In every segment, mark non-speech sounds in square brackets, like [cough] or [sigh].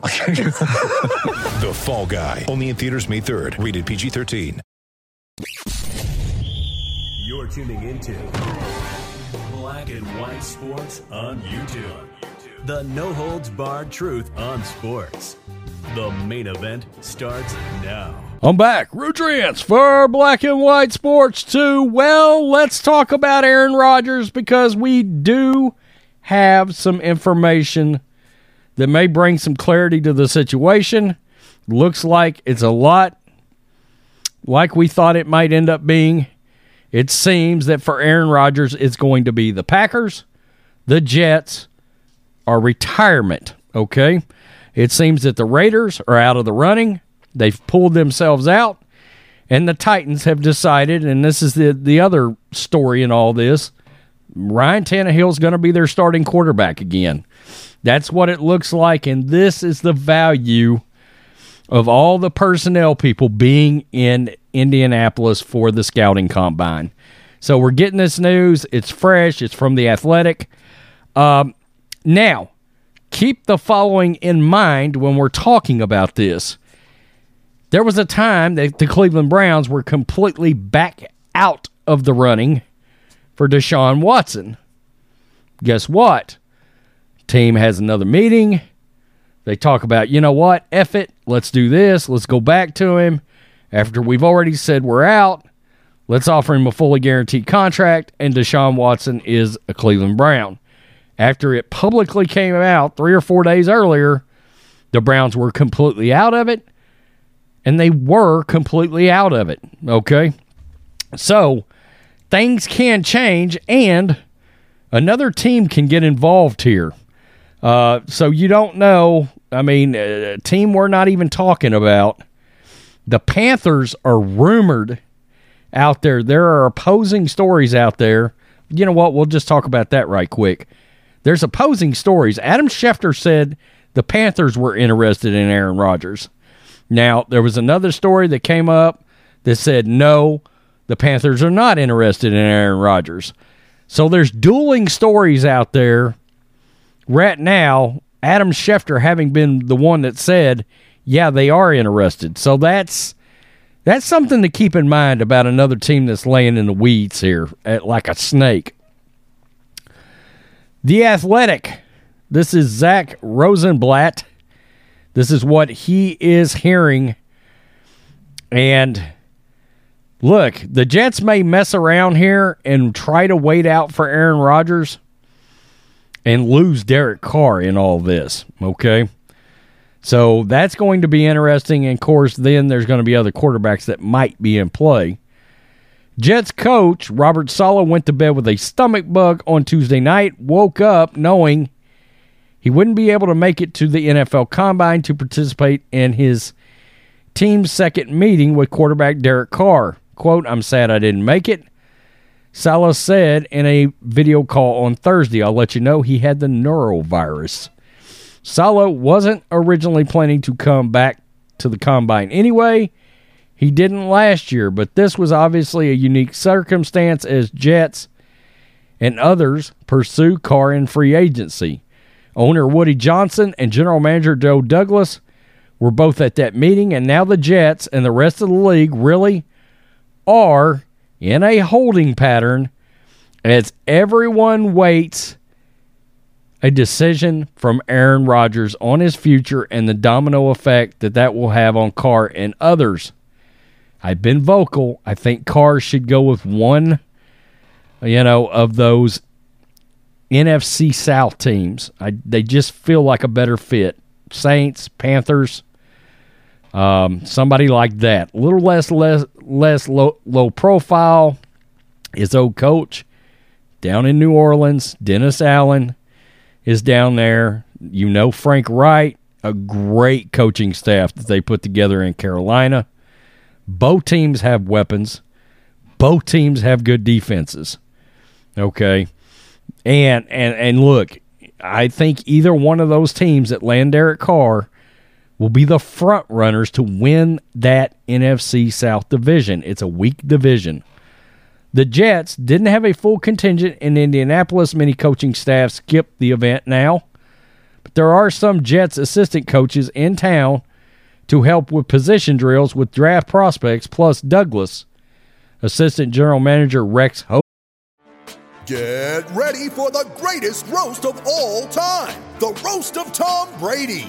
[laughs] The Fall Guy. Only in theaters May 3rd. Rated PG-13. You're tuning into Black and White Sports on YouTube. The no holds barred truth on sports. The main event starts now. I'm back. Rudrance for Black and White Sports 2. Well, let's talk about Aaron Rodgers because we do have some information that may bring some clarity to the situation. Looks like it's a lot like we thought it might end up being. It seems that for Aaron Rodgers, it's going to be the Packers, the Jets, or retirement. Okay. It seems that the Raiders are out of the running. They've pulled themselves out. And the Titans have decided, and this is the, the other story in all this Ryan Tannehill is going to be their starting quarterback again. That's what it looks like. And this is the value of all the personnel people being in Indianapolis for the scouting combine. So we're getting this news. It's fresh. It's from the Athletic. Um, now, keep the following in mind when we're talking about this. There was a time that the Cleveland Browns were completely back out of the running for Deshaun Watson. Guess what? Team has another meeting. They talk about, you know what? F it. Let's do this. Let's go back to him. After we've already said we're out, let's offer him a fully guaranteed contract. And Deshaun Watson is a Cleveland Brown. After it publicly came out three or four days earlier, the Browns were completely out of it. And they were completely out of it. Okay. So things can change and another team can get involved here. Uh, so you don't know. I mean, a team we're not even talking about. The Panthers are rumored out there. There are opposing stories out there. You know what? We'll just talk about that right quick. There's opposing stories. Adam Schefter said the Panthers were interested in Aaron Rodgers. Now, there was another story that came up that said no, the Panthers are not interested in Aaron Rodgers. So there's dueling stories out there right now. Adam Schefter having been the one that said, yeah, they are interested. So that's that's something to keep in mind about another team that's laying in the weeds here at, like a snake. The Athletic. This is Zach Rosenblatt. This is what he is hearing. And look, the Jets may mess around here and try to wait out for Aaron Rodgers and lose Derek Carr in all this. Okay. So that's going to be interesting. And of course, then there's going to be other quarterbacks that might be in play. Jets coach Robert Saleh went to bed with a stomach bug on Tuesday night, woke up knowing he wouldn't be able to make it to the NFL Combine to participate in his team's second meeting with quarterback Derek Carr. Quote, I'm sad I didn't make it. Saleh said in a video call on Thursday, I'll let you know he had the norovirus. Saleh wasn't originally planning to come back to the combine anyway. He didn't last year, but this was obviously a unique circumstance as Jets and others pursue Carr in free agency. Owner Woody Johnson and general manager Joe Douglas were both at that meeting, and now the Jets and the rest of the league really are in a holding pattern as everyone waits a decision from Aaron Rodgers on his future and the domino effect that that will have on Carr and others. I've been vocal. I think Carr should go with one, you know, of those NFC South teams. I, they just feel like a better fit. Saints, Panthers, um, somebody like that. A little less less less low, low profile. His old coach down in New Orleans, Dennis Allen, is down there. You know Frank Reich, a great coaching staff that they put together in Carolina. Both teams have weapons. Both teams have good defenses. Okay. And and and look, I think either one of those teams that land Derek Carr will be the front runners to win that NFC South division. It's a weak division. The Jets didn't have a full contingent in Indianapolis. Many coaching staff skipped the event now. But there are some Jets assistant coaches in town to help with position drills with draft prospects, plus Douglas, assistant general manager Rex Ho. Get ready for the greatest roast of all time the Roast of Tom Brady,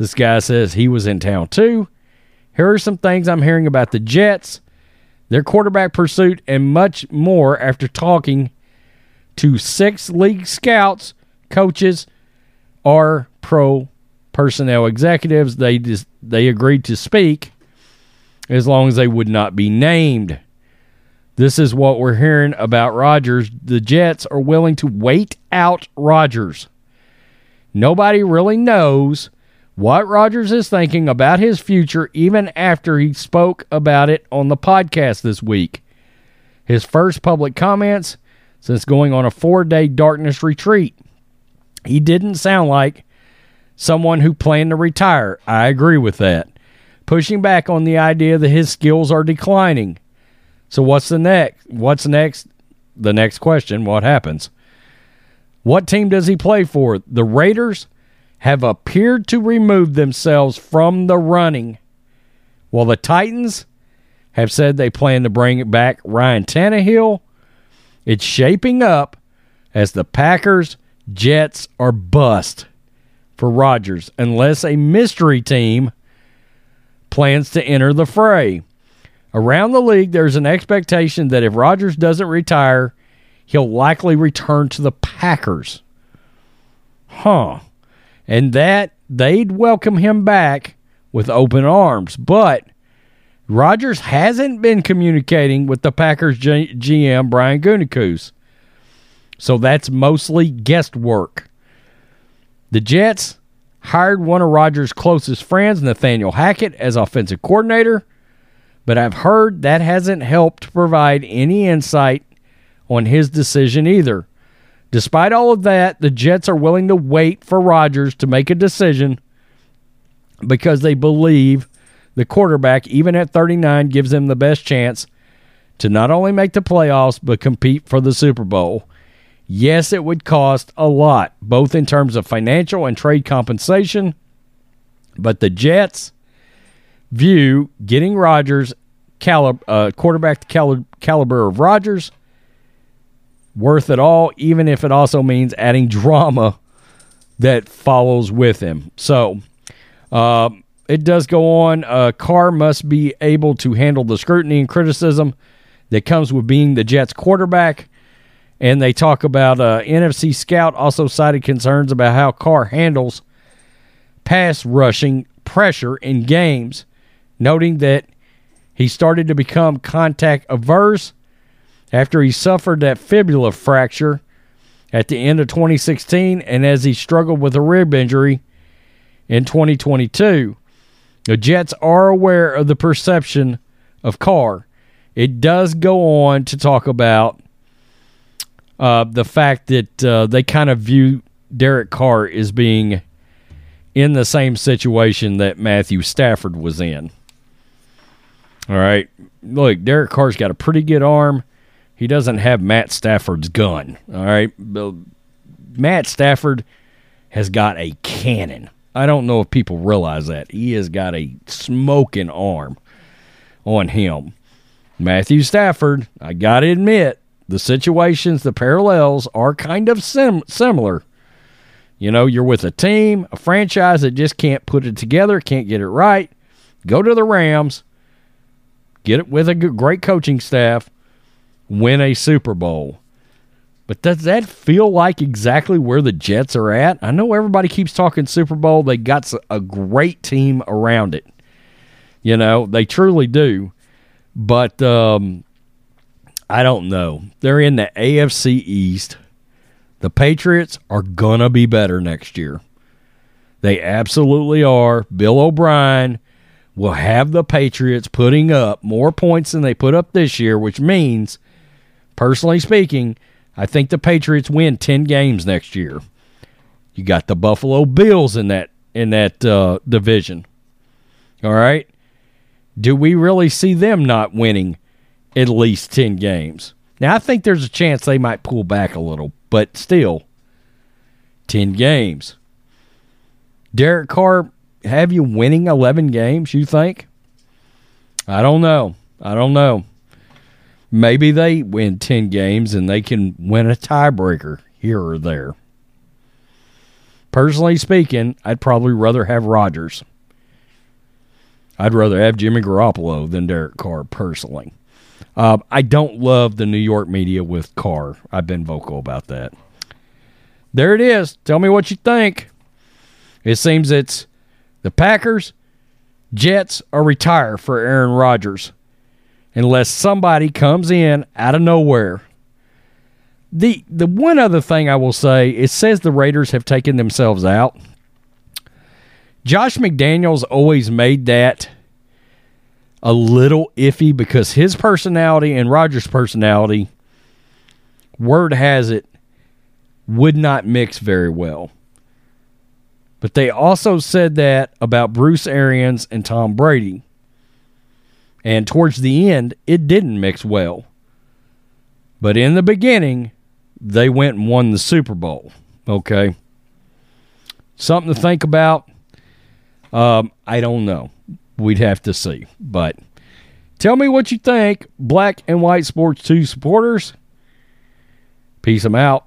This guy says he was in town too. Here are some things I'm hearing about the Jets, their quarterback pursuit, and much more after talking to six league scouts, coaches, or pro personnel executives. They just, they agreed to speak as long as they would not be named. This is what we're hearing about Rodgers. The Jets are willing to wait out Rodgers. Nobody really knows what Rodgers is thinking about his future even after he spoke about it on the podcast this week. His first public comments since going on a four day darkness retreat. He didn't sound like someone who planned to retire. I agree with that. Pushing back on the idea that his skills are declining. So what's the next? What's next? The next question, what happens? What team does he play for? The Raiders? Have appeared to remove themselves from the running, while the Titans have said they plan to bring back Ryan Tannehill. It's shaping up as the Packers Jets are bust for Rodgers unless a mystery team plans to enter the fray. Around the league, there's an expectation that if Rodgers doesn't retire, he'll likely return to the Packers. Huh and that they'd welcome him back with open arms. But Rodgers hasn't been communicating with the Packers G- GM Brian Gutekunst, so that's mostly guesswork. The Jets hired one of Rodgers' closest friends, Nathaniel Hackett, as offensive coordinator, but I've heard that hasn't helped provide any insight on his decision either. Despite all of that, the Jets are willing to wait for Rodgers to make a decision because they believe the quarterback, even at 39, gives them the best chance to not only make the playoffs but compete for the Super Bowl. Yes, it would cost a lot, both in terms of financial and trade compensation, but the Jets view getting Rodgers, calib- uh, quarterback the caliber of Rodgers, worth it all, even if it also means adding drama that follows with him. So uh, it does go on. Carr must be able to handle the scrutiny and criticism that comes with being the Jets quarterback. And they talk about uh, NFC Scout also cited concerns about how Carr handles pass rushing pressure in games, noting that he started to become contact averse after he suffered that fibula fracture at the end of 2016 and as he struggled with a rib injury in 2022. The Jets are aware of the perception of Carr. It does go on to talk about uh, the fact that uh, they kind of view Derek Carr as being in the same situation that Matthew Stafford was in. All right. Look, Derek Carr's got a pretty good arm. He doesn't have Matt Stafford's gun. All right. Matt Stafford has got a cannon. I don't know if people realize that. He has got a smoking arm on him. Matthew Stafford, I got to admit, the situations, the parallels are kind of sim- similar. You know, you're with a team, a franchise that just can't put it together, can't get it right. Go to the Rams, get it with a great coaching staff, win a Super Bowl. But does that feel like exactly where the Jets are at? I know everybody keeps talking Super Bowl. They got a great team around it. You know, they truly do. But um, I don't know. They're in the AFC East. The Patriots are going to be better next year. They absolutely are. Bill O'Brien will have the Patriots putting up more points than they put up this year, which means, personally speaking, I think the Patriots win 10 games next year. You got the Buffalo Bills in that in that uh, division. All right? Do we really see them not winning at least 10 games? Now, I think there's a chance they might pull back a little, but still 10 games. Derek Carr have you winning 11 games, you think? I don't know. I don't know. Maybe they win 10 games and they can win a tiebreaker here or there. Personally speaking, I'd probably rather have Rodgers. I'd rather have Jimmy Garoppolo than Derek Carr, personally. Uh, I don't love the New York media with Carr. I've been vocal about that. There it is. Tell me what you think. It seems it's the Packers, Jets, or retire for Aaron Rodgers unless somebody comes in out of nowhere. The the one other thing I will say, it says the Raiders have taken themselves out. Josh McDaniels always made that a little iffy because his personality and Rodgers' personality, word has it, would not mix very well. But they also said that about Bruce Arians and Tom Brady. And towards the end, it didn't mix well. But in the beginning, they went and won the Super Bowl. Okay. Something to think about. Um, I don't know. We'd have to see. But tell me what you think, Black and White Sports 2 supporters. Peace them out.